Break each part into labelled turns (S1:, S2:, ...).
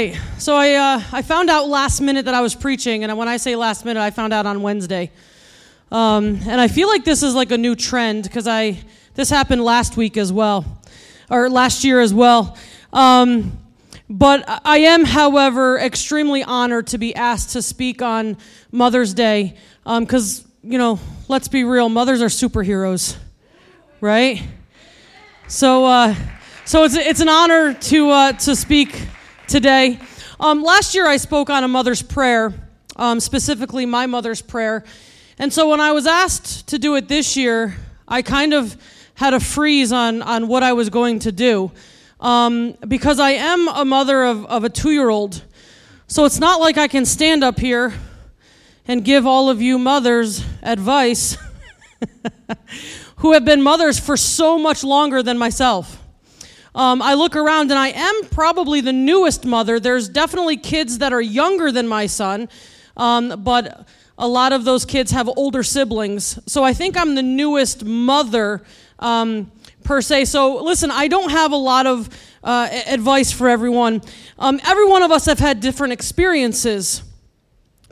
S1: Right. So I uh, I found out last minute that I was preaching, and when I say last minute, I found out on Wednesday. Um, and I feel like this is like a new trend because I this happened last week as well, or last year as well. Um, but I am, however, extremely honored to be asked to speak on Mother's Day because um, you know, let's be real, mothers are superheroes, right? So uh, so it's it's an honor to uh, to speak today. Um, last year, I spoke on a mother's prayer, um, specifically my mother's prayer. And so when I was asked to do it this year, I kind of had a freeze on, on what I was going to do. Um, because I am a mother of, of a two year old. So it's not like I can stand up here and give all of you mothers advice who have been mothers for so much longer than myself. Um, I look around and I am probably the newest mother. There's definitely kids that are younger than my son, um, but a lot of those kids have older siblings. So I think I'm the newest mother um, per se. So listen, I don't have a lot of uh, advice for everyone. Um, every one of us have had different experiences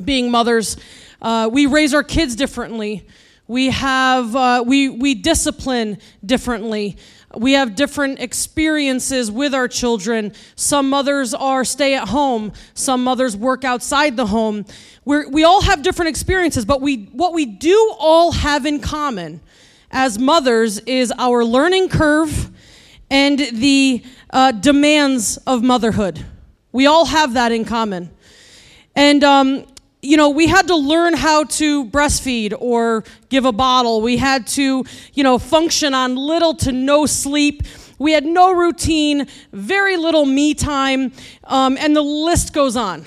S1: being mothers. Uh, we raise our kids differently. We have uh, we we discipline differently. We have different experiences with our children. Some mothers are stay at home, some mothers work outside the home. We're, we all have different experiences, but we, what we do all have in common as mothers is our learning curve and the uh, demands of motherhood. We all have that in common. And um, you know, we had to learn how to breastfeed or give a bottle. We had to, you know, function on little to no sleep. We had no routine, very little me time, um, and the list goes on.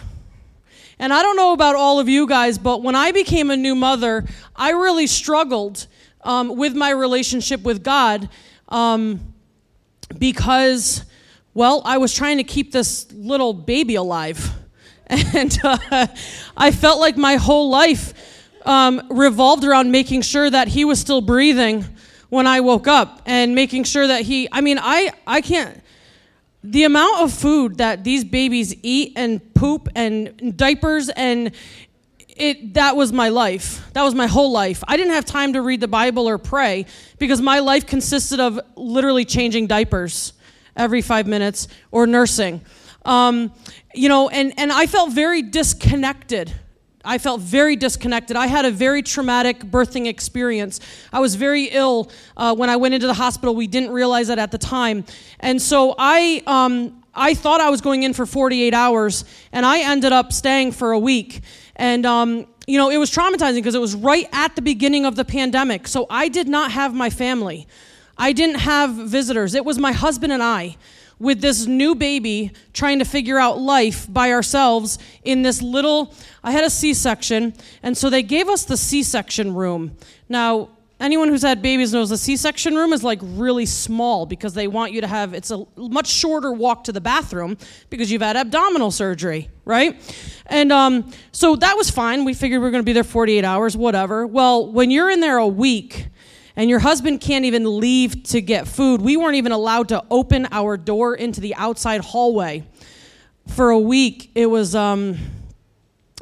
S1: And I don't know about all of you guys, but when I became a new mother, I really struggled um, with my relationship with God um, because, well, I was trying to keep this little baby alive. And uh, I felt like my whole life um, revolved around making sure that he was still breathing when I woke up and making sure that he, I mean, I, I can't, the amount of food that these babies eat and poop and diapers and it that was my life. That was my whole life. I didn't have time to read the bible or pray because my life consisted of literally changing diapers every five minutes or nursing um, you know, and, and I felt very disconnected. I felt very disconnected. I had a very traumatic birthing experience. I was very ill uh, when I went into the hospital. We didn't realize that at the time. And so I, um, I thought I was going in for 48 hours, and I ended up staying for a week. And, um, you know, it was traumatizing because it was right at the beginning of the pandemic. So I did not have my family, I didn't have visitors. It was my husband and I with this new baby trying to figure out life by ourselves in this little I had a C-section and so they gave us the C-section room. Now, anyone who's had babies knows the C-section room is like really small because they want you to have it's a much shorter walk to the bathroom because you've had abdominal surgery, right? And um, so that was fine. We figured we are going to be there 48 hours, whatever. Well, when you're in there a week, and your husband can't even leave to get food. We weren't even allowed to open our door into the outside hallway for a week. It was um,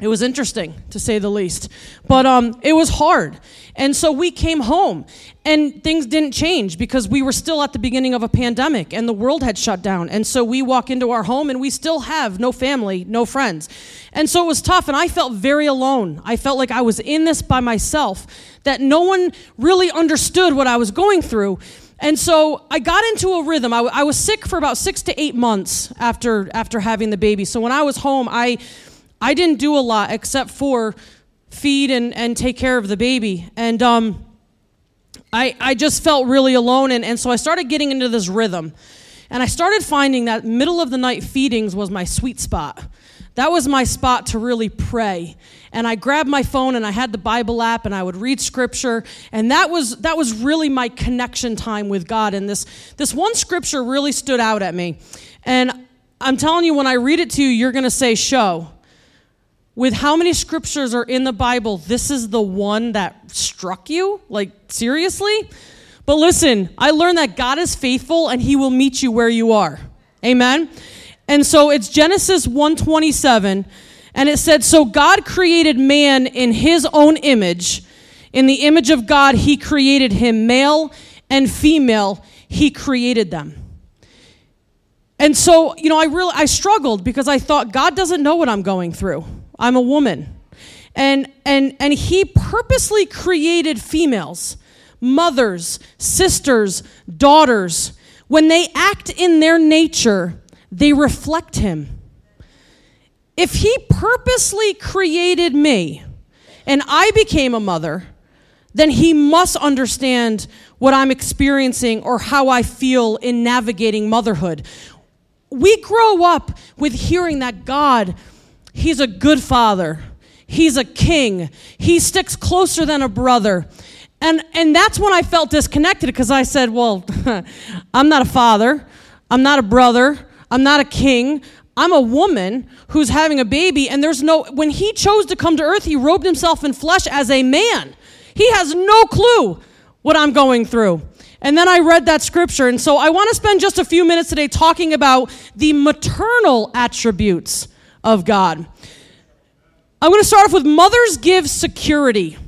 S1: it was interesting to say the least, but um, it was hard. And so we came home, and things didn't change because we were still at the beginning of a pandemic and the world had shut down. And so we walk into our home and we still have no family, no friends. And so it was tough, and I felt very alone. I felt like I was in this by myself, that no one really understood what I was going through. And so I got into a rhythm. I, I was sick for about six to eight months after, after having the baby. So when I was home, I, I didn't do a lot except for feed and, and take care of the baby. And um, I, I just felt really alone. And, and so I started getting into this rhythm. And I started finding that middle of the night feedings was my sweet spot that was my spot to really pray. And I grabbed my phone and I had the Bible app and I would read scripture. And that was, that was really my connection time with God. And this, this one scripture really stood out at me. And I'm telling you, when I read it to you, you're going to say, Show. With how many scriptures are in the Bible, this is the one that struck you? Like, seriously? But listen, I learned that God is faithful and he will meet you where you are. Amen. And so it's Genesis 127 and it said so God created man in his own image. In the image of God he created him male and female he created them. And so, you know, I really I struggled because I thought God doesn't know what I'm going through. I'm a woman. And and and he purposely created females, mothers, sisters, daughters. When they act in their nature, they reflect him. If he purposely created me and I became a mother, then he must understand what I'm experiencing or how I feel in navigating motherhood we grow up with hearing that God, He's a good father, He's a king, He sticks closer than a brother. And, and that's when I felt disconnected because I said, Well, I'm not a father, I'm not a brother, I'm not a king. I'm a woman who's having a baby, and there's no, when he chose to come to earth, he robed himself in flesh as a man. He has no clue what I'm going through. And then I read that scripture. And so I want to spend just a few minutes today talking about the maternal attributes of God. I'm going to start off with mothers give security.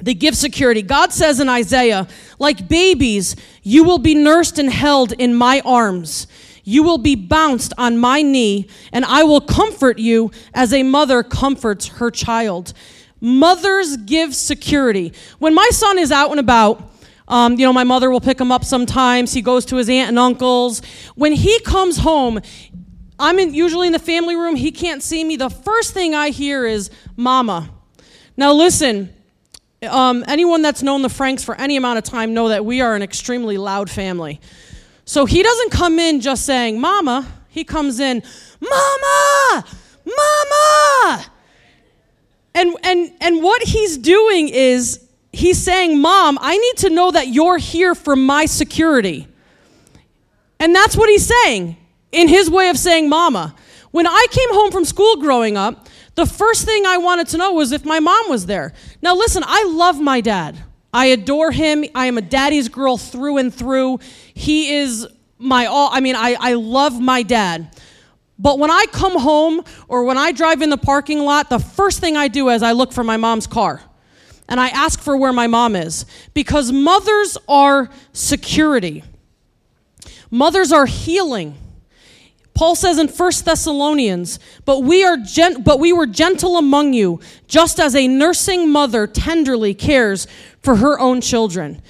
S1: They give security. God says in Isaiah, like babies, you will be nursed and held in my arms. You will be bounced on my knee, and I will comfort you as a mother comforts her child. Mothers give security. When my son is out and about, um, you know, my mother will pick him up sometimes. He goes to his aunt and uncles. When he comes home, I'm in, usually in the family room. He can't see me. The first thing I hear is, Mama. Now, listen, um, anyone that's known the Franks for any amount of time know that we are an extremely loud family. So he doesn't come in just saying, Mama. He comes in, Mama! Mama! And, and, and what he's doing is he's saying, Mom, I need to know that you're here for my security. And that's what he's saying in his way of saying, Mama. When I came home from school growing up, the first thing I wanted to know was if my mom was there. Now, listen, I love my dad. I adore him. I am a daddy's girl through and through. He is my all. I mean, I, I love my dad. But when I come home or when I drive in the parking lot, the first thing I do is I look for my mom's car and I ask for where my mom is because mothers are security. Mothers are healing. Paul says in 1 Thessalonians, but we are gen- but we were gentle among you, just as a nursing mother tenderly cares for her own children.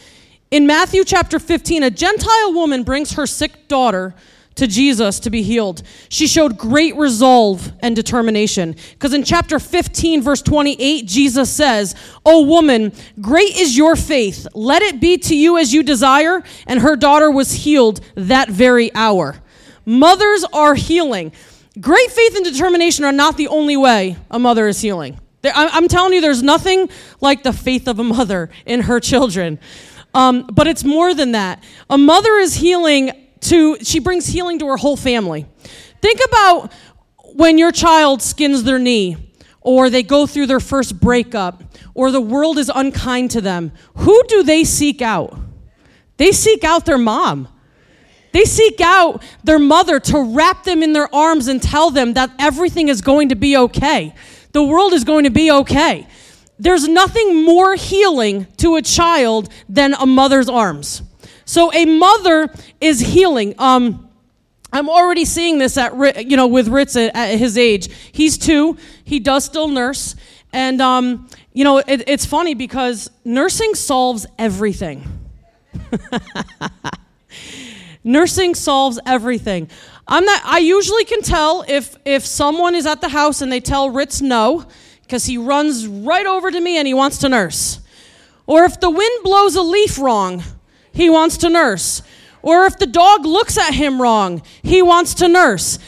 S1: In Matthew chapter 15, a Gentile woman brings her sick daughter to Jesus to be healed. She showed great resolve and determination. Because in chapter 15, verse 28, Jesus says, O woman, great is your faith. Let it be to you as you desire. And her daughter was healed that very hour. Mothers are healing. Great faith and determination are not the only way a mother is healing. I'm telling you, there's nothing like the faith of a mother in her children. Um, but it's more than that. A mother is healing to she brings healing to her whole family. Think about when your child skins their knee or they go through their first breakup or the world is unkind to them. Who do they seek out? They seek out their mom. They seek out their mother to wrap them in their arms and tell them that everything is going to be okay. The world is going to be okay. There's nothing more healing to a child than a mother's arms. So a mother is healing. Um, I'm already seeing this at you know with Ritz at, at, his age. He's two. He does still nurse, and um, you know it, it's funny because nursing solves everything. nursing solves everything. I'm not. I usually can tell if if someone is at the house and they tell Ritz no because he runs right over to me and he wants to nurse, or if the wind blows a leaf wrong he wants to nurse. Or if the dog looks at him wrong, he wants to nurse.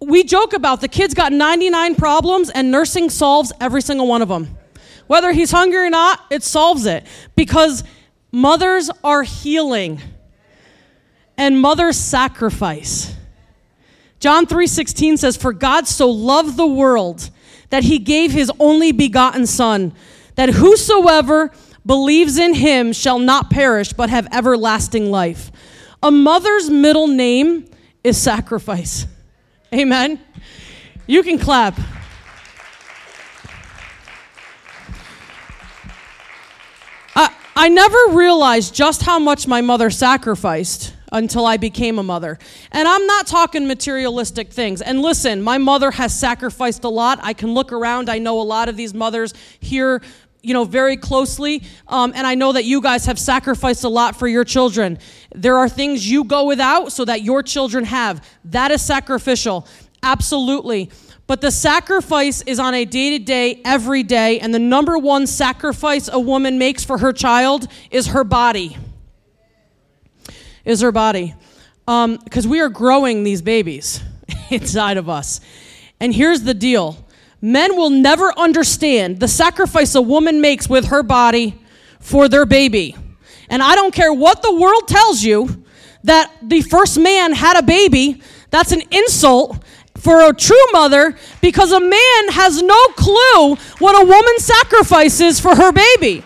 S1: we joke about the kid's got 99 problems and nursing solves every single one of them. Whether he's hungry or not, it solves it because mothers are healing and mothers sacrifice. John 3:16 says for God so loved the world that he gave his only begotten son that whosoever believes in him shall not perish but have everlasting life. A mother's middle name is sacrifice. Amen. You can clap. I, I never realized just how much my mother sacrificed until I became a mother. And I'm not talking materialistic things. And listen, my mother has sacrificed a lot. I can look around. I know a lot of these mothers here you know very closely um, and i know that you guys have sacrificed a lot for your children there are things you go without so that your children have that is sacrificial absolutely but the sacrifice is on a day to day, every day, and the number one sacrifice a woman makes for her child is her body. Is her body. Because um, we are growing these babies inside of us. And here's the deal men will never understand the sacrifice a woman makes with her body for their baby. And I don't care what the world tells you that the first man had a baby, that's an insult for a true mother because a man has no clue what a woman sacrifices for her baby.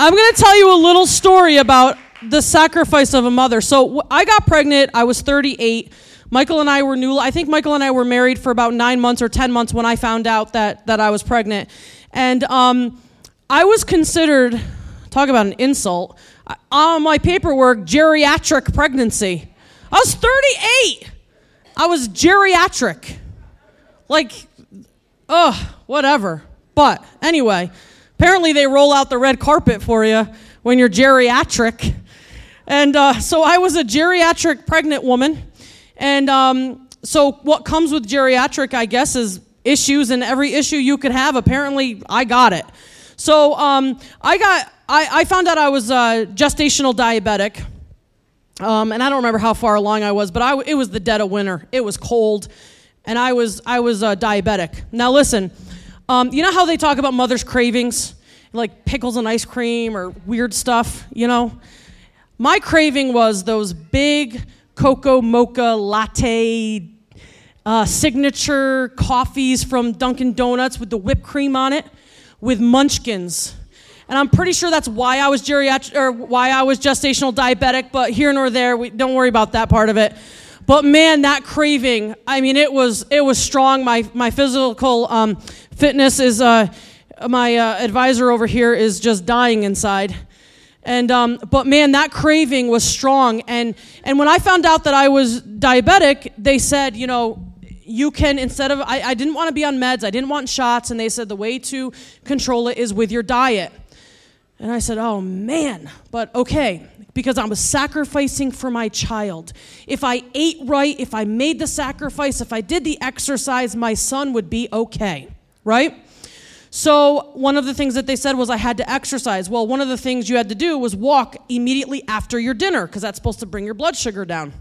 S1: I'm going to tell you a little story about the sacrifice of a mother. So I got pregnant, I was 38. Michael and I were new I think Michael and I were married for about 9 months or 10 months when I found out that that I was pregnant. And um, I was considered talk about an insult on my paperwork geriatric pregnancy. I was 38. I was geriatric. Like, ugh, whatever. But anyway, apparently they roll out the red carpet for you when you're geriatric. And uh, so I was a geriatric pregnant woman. And um, so what comes with geriatric, I guess, is issues, and every issue you could have, apparently I got it. So um, I got, I, I, found out I was gestational diabetic. Um, and I don't remember how far along I was, but I, it was the dead of winter. It was cold, and I was I was uh, diabetic. Now listen, um, you know how they talk about mother's cravings, like pickles and ice cream or weird stuff. You know, my craving was those big cocoa mocha latte uh, signature coffees from Dunkin' Donuts with the whipped cream on it, with munchkins and I'm pretty sure that's why I was geriatric or why I was gestational diabetic, but here nor there, we don't worry about that part of it. But man, that craving, I mean, it was it was strong. My my physical um, fitness is uh, my uh, advisor over here is just dying inside. And um, but man, that craving was strong. And and when I found out that I was diabetic, they said, you know, you can instead of I, I didn't want to be on meds, I didn't want shots, and they said the way to control it is with your diet. And I said, Oh man, but okay, because I was sacrificing for my child. If I ate right, if I made the sacrifice, if I did the exercise, my son would be okay, right? So, one of the things that they said was I had to exercise. Well, one of the things you had to do was walk immediately after your dinner because that's supposed to bring your blood sugar down.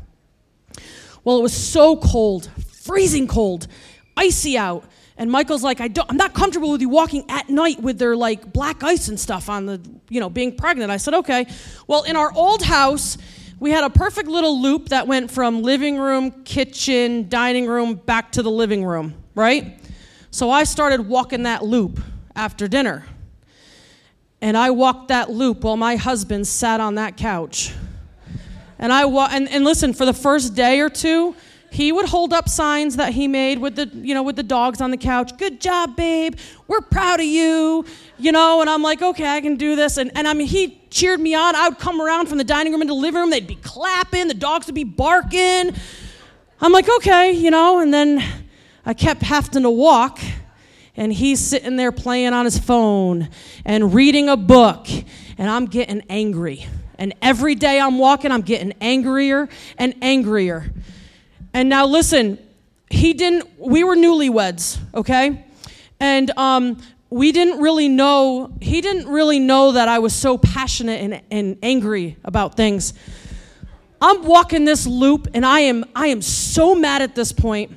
S1: Well, it was so cold, freezing cold, icy out. And Michael's like, I don't, I'm not comfortable with you walking at night with their like black ice and stuff on the, you know, being pregnant. I said, okay. Well, in our old house, we had a perfect little loop that went from living room, kitchen, dining room, back to the living room, right? So I started walking that loop after dinner. And I walked that loop while my husband sat on that couch. And I wa- and, and listen, for the first day or two, he would hold up signs that he made with the you know with the dogs on the couch. Good job babe. We're proud of you you know and i'm like okay i can do this. And, and i mean he cheered me on. I would come around from the dining room into the living room. They'd be clapping. The dogs would be barking. I'm like okay you know and then i kept having to walk and he's sitting there playing on his phone and reading a book and i'm getting angry. And every day i'm walking i'm getting angrier and angrier and now listen, he didn't, we were newlyweds, okay? And um, we didn't really know, he didn't really know that I was so passionate and, and angry about things. I'm walking this loop and I am I am so mad at this point.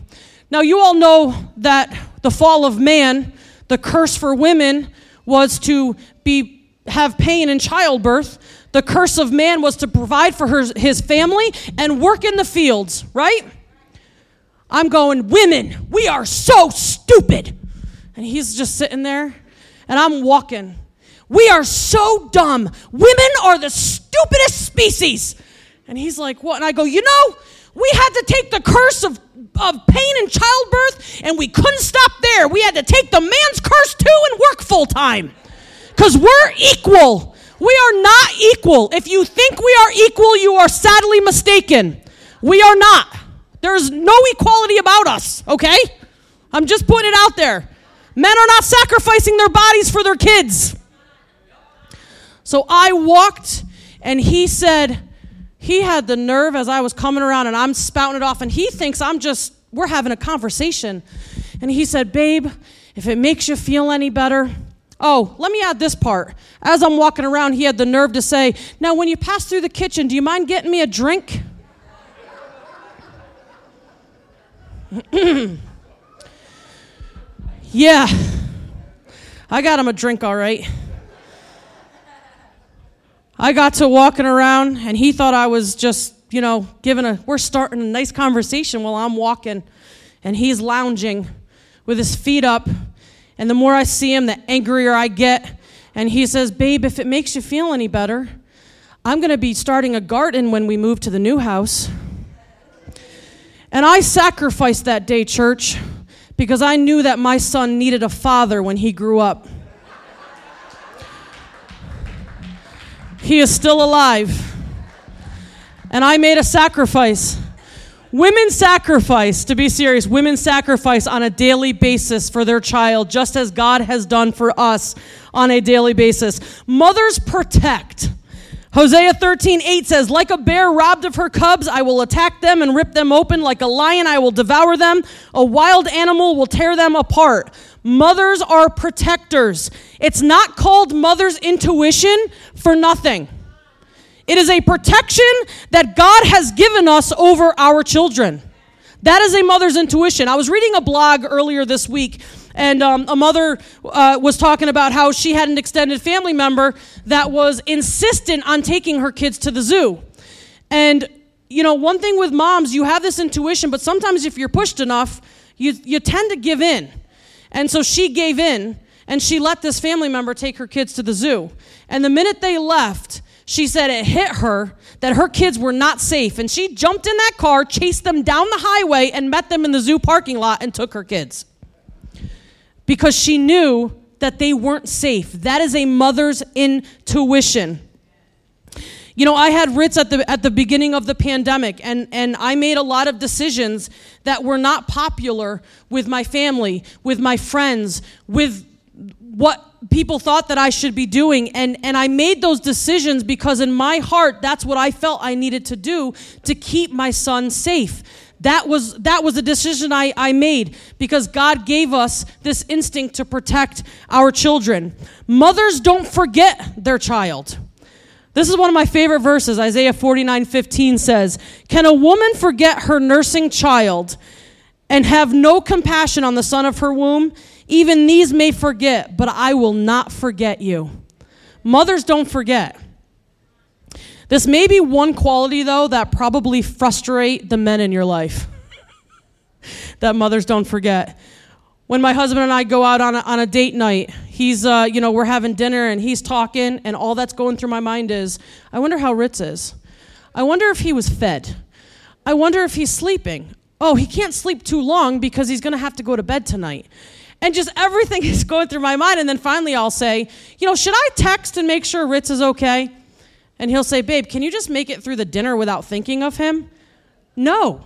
S1: Now you all know that the fall of man, the curse for women was to be have pain in childbirth. The curse of man was to provide for her, his family and work in the fields, right? I'm going, women, we are so stupid. And he's just sitting there, and I'm walking. We are so dumb. Women are the stupidest species. And he's like, What? And I go, You know, we had to take the curse of, of pain in childbirth, and we couldn't stop there. We had to take the man's curse too and work full time. Because we're equal. We are not equal. If you think we are equal, you are sadly mistaken. We are not. There's no equality about us, okay? I'm just putting it out there. Men are not sacrificing their bodies for their kids. So I walked, and he said, he had the nerve as I was coming around and I'm spouting it off, and he thinks I'm just, we're having a conversation. And he said, Babe, if it makes you feel any better, oh, let me add this part. As I'm walking around, he had the nerve to say, Now, when you pass through the kitchen, do you mind getting me a drink? yeah, I got him a drink, all right. I got to walking around, and he thought I was just, you know, giving a, we're starting a nice conversation while I'm walking, and he's lounging with his feet up. And the more I see him, the angrier I get. And he says, Babe, if it makes you feel any better, I'm going to be starting a garden when we move to the new house. And I sacrificed that day, church, because I knew that my son needed a father when he grew up. He is still alive. And I made a sacrifice. Women sacrifice, to be serious, women sacrifice on a daily basis for their child, just as God has done for us on a daily basis. Mothers protect. Hosea 13, 8 says, Like a bear robbed of her cubs, I will attack them and rip them open. Like a lion, I will devour them. A wild animal will tear them apart. Mothers are protectors. It's not called mother's intuition for nothing. It is a protection that God has given us over our children. That is a mother's intuition. I was reading a blog earlier this week, and um, a mother uh, was talking about how she had an extended family member that was insistent on taking her kids to the zoo. And, you know, one thing with moms, you have this intuition, but sometimes if you're pushed enough, you, you tend to give in. And so she gave in and she let this family member take her kids to the zoo. And the minute they left, she said it hit her that her kids were not safe. And she jumped in that car, chased them down the highway, and met them in the zoo parking lot and took her kids. Because she knew that they weren't safe. That is a mother's intuition. You know, I had Ritz at the at the beginning of the pandemic and and I made a lot of decisions that were not popular with my family, with my friends, with what people thought that I should be doing and and I made those decisions because in my heart that's what I felt I needed to do to keep my son safe. That was that was a decision I, I made because God gave us this instinct to protect our children. Mothers don't forget their child. This is one of my favorite verses. Isaiah 49 15 says, Can a woman forget her nursing child and have no compassion on the son of her womb? Even these may forget, but I will not forget you. Mothers don't forget. This may be one quality, though, that probably frustrate the men in your life. that mothers don't forget when my husband and I go out on a, on a date night, he's, uh, you know, we're having dinner and he's talking, and all that's going through my mind is, I wonder how Ritz is. I wonder if he was fed. I wonder if he's sleeping. Oh, he can't sleep too long because he's going to have to go to bed tonight. And just everything is going through my mind. And then finally, I'll say, you know, should I text and make sure Ritz is okay? And he'll say, babe, can you just make it through the dinner without thinking of him? No,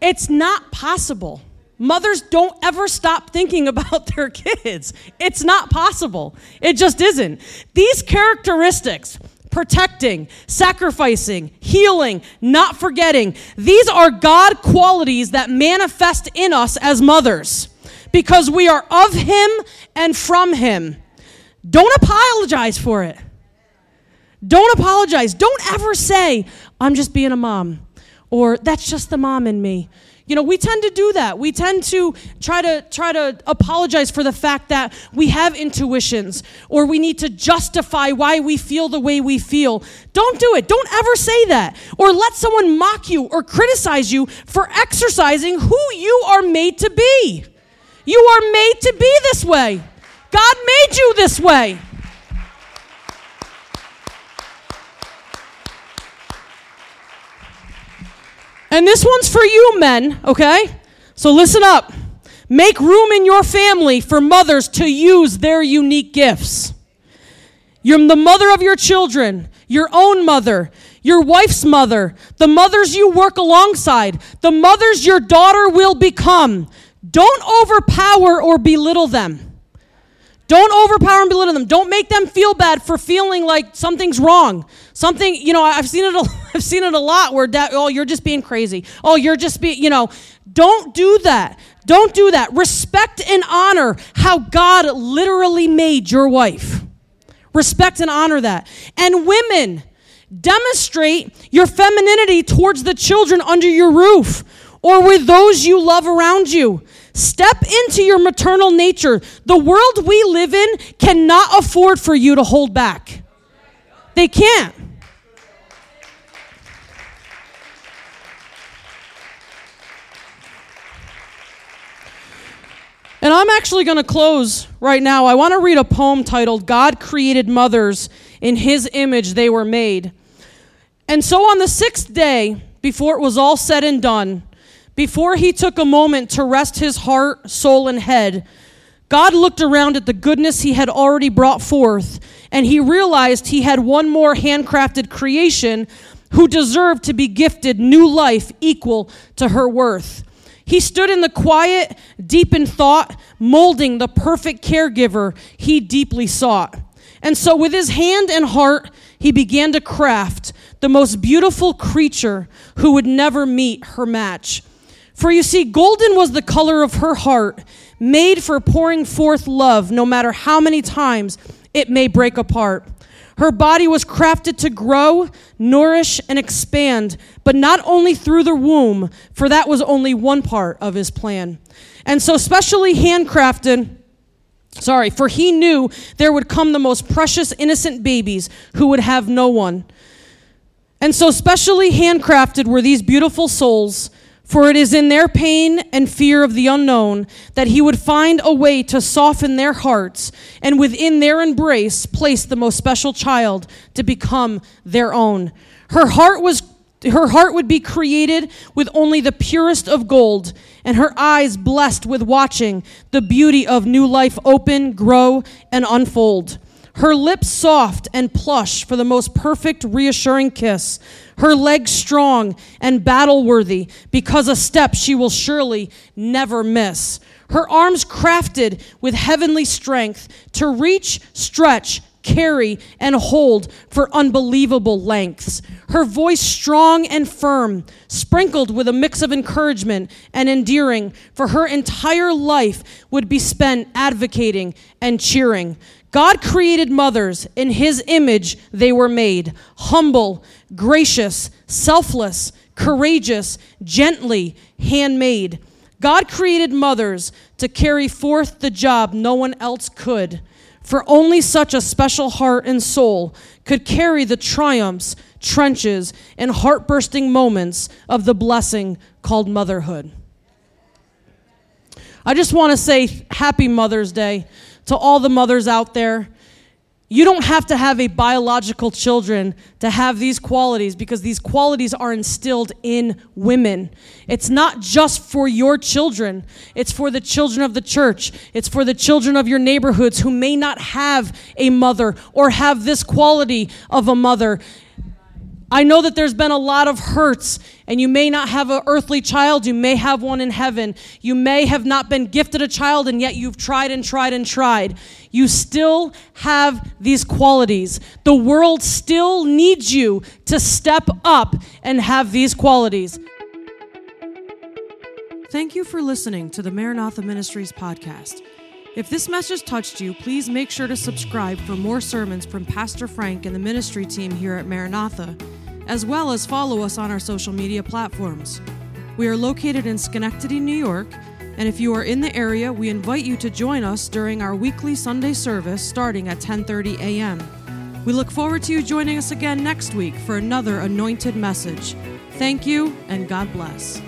S1: it's not possible. Mothers don't ever stop thinking about their kids. It's not possible. It just isn't. These characteristics, protecting, sacrificing, healing, not forgetting, these are God qualities that manifest in us as mothers because we are of Him and from Him. Don't apologize for it. Don't apologize. Don't ever say, I'm just being a mom, or that's just the mom in me. You know, we tend to do that. We tend to try to try to apologize for the fact that we have intuitions or we need to justify why we feel the way we feel. Don't do it. Don't ever say that. Or let someone mock you or criticize you for exercising who you are made to be. You are made to be this way. God made you this way. And this one's for you, men, okay? So listen up. Make room in your family for mothers to use their unique gifts. You're the mother of your children, your own mother, your wife's mother, the mothers you work alongside, the mothers your daughter will become. Don't overpower or belittle them. Don't overpower and belittle them. Don't make them feel bad for feeling like something's wrong. Something, you know, I've seen it. A, I've seen it a lot where that, oh, you're just being crazy. Oh, you're just being, you know. Don't do that. Don't do that. Respect and honor how God literally made your wife. Respect and honor that. And women, demonstrate your femininity towards the children under your roof or with those you love around you. Step into your maternal nature. The world we live in cannot afford for you to hold back. They can't. And I'm actually going to close right now. I want to read a poem titled God Created Mothers in His Image They Were Made. And so on the sixth day, before it was all said and done, before he took a moment to rest his heart, soul, and head, God looked around at the goodness he had already brought forth, and he realized he had one more handcrafted creation who deserved to be gifted new life equal to her worth. He stood in the quiet, deep in thought, molding the perfect caregiver he deeply sought. And so, with his hand and heart, he began to craft the most beautiful creature who would never meet her match. For you see, golden was the color of her heart, made for pouring forth love, no matter how many times it may break apart. Her body was crafted to grow, nourish, and expand, but not only through the womb, for that was only one part of his plan. And so, specially handcrafted, sorry, for he knew there would come the most precious, innocent babies who would have no one. And so, specially handcrafted were these beautiful souls for it is in their pain and fear of the unknown that he would find a way to soften their hearts and within their embrace place the most special child to become their own. Her heart was her heart would be created with only the purest of gold, and her eyes blessed with watching the beauty of new life open, grow, and unfold. Her lips soft and plush for the most perfect, reassuring kiss her legs strong and battle worthy, because a step she will surely never miss. Her arms crafted with heavenly strength to reach, stretch, carry, and hold for unbelievable lengths. Her voice strong and firm, sprinkled with a mix of encouragement and endearing, for her entire life would be spent advocating and cheering. God created mothers. In his image they were made. Humble, gracious, selfless, courageous, gently, handmade. God created mothers to carry forth the job no one else could. For only such a special heart and soul could carry the triumphs, trenches, and heart bursting moments of the blessing called motherhood. I just want to say Happy Mother's Day to all the mothers out there. You don't have to have a biological children to have these qualities because these qualities are instilled in women. It's not just for your children, it's for the children of the church, it's for the children of your neighborhoods who may not have a mother or have this quality of a mother. I know that there's been a lot of hurts, and you may not have an earthly child, you may have one in heaven. You may have not been gifted a child, and yet you've tried and tried and tried. You still have these qualities. The world still needs you to step up and have these qualities. Thank you for listening to the Maranatha Ministries podcast. If this message touched you, please make sure to subscribe for more sermons from Pastor Frank and the ministry team here at Maranatha, as well as follow us on our social media platforms. We are located in Schenectady, New York, and if you are in the area, we invite you to join us during our weekly Sunday service starting at 10:30 a.m. We look forward to you joining us again next week for another anointed message. Thank you and God bless.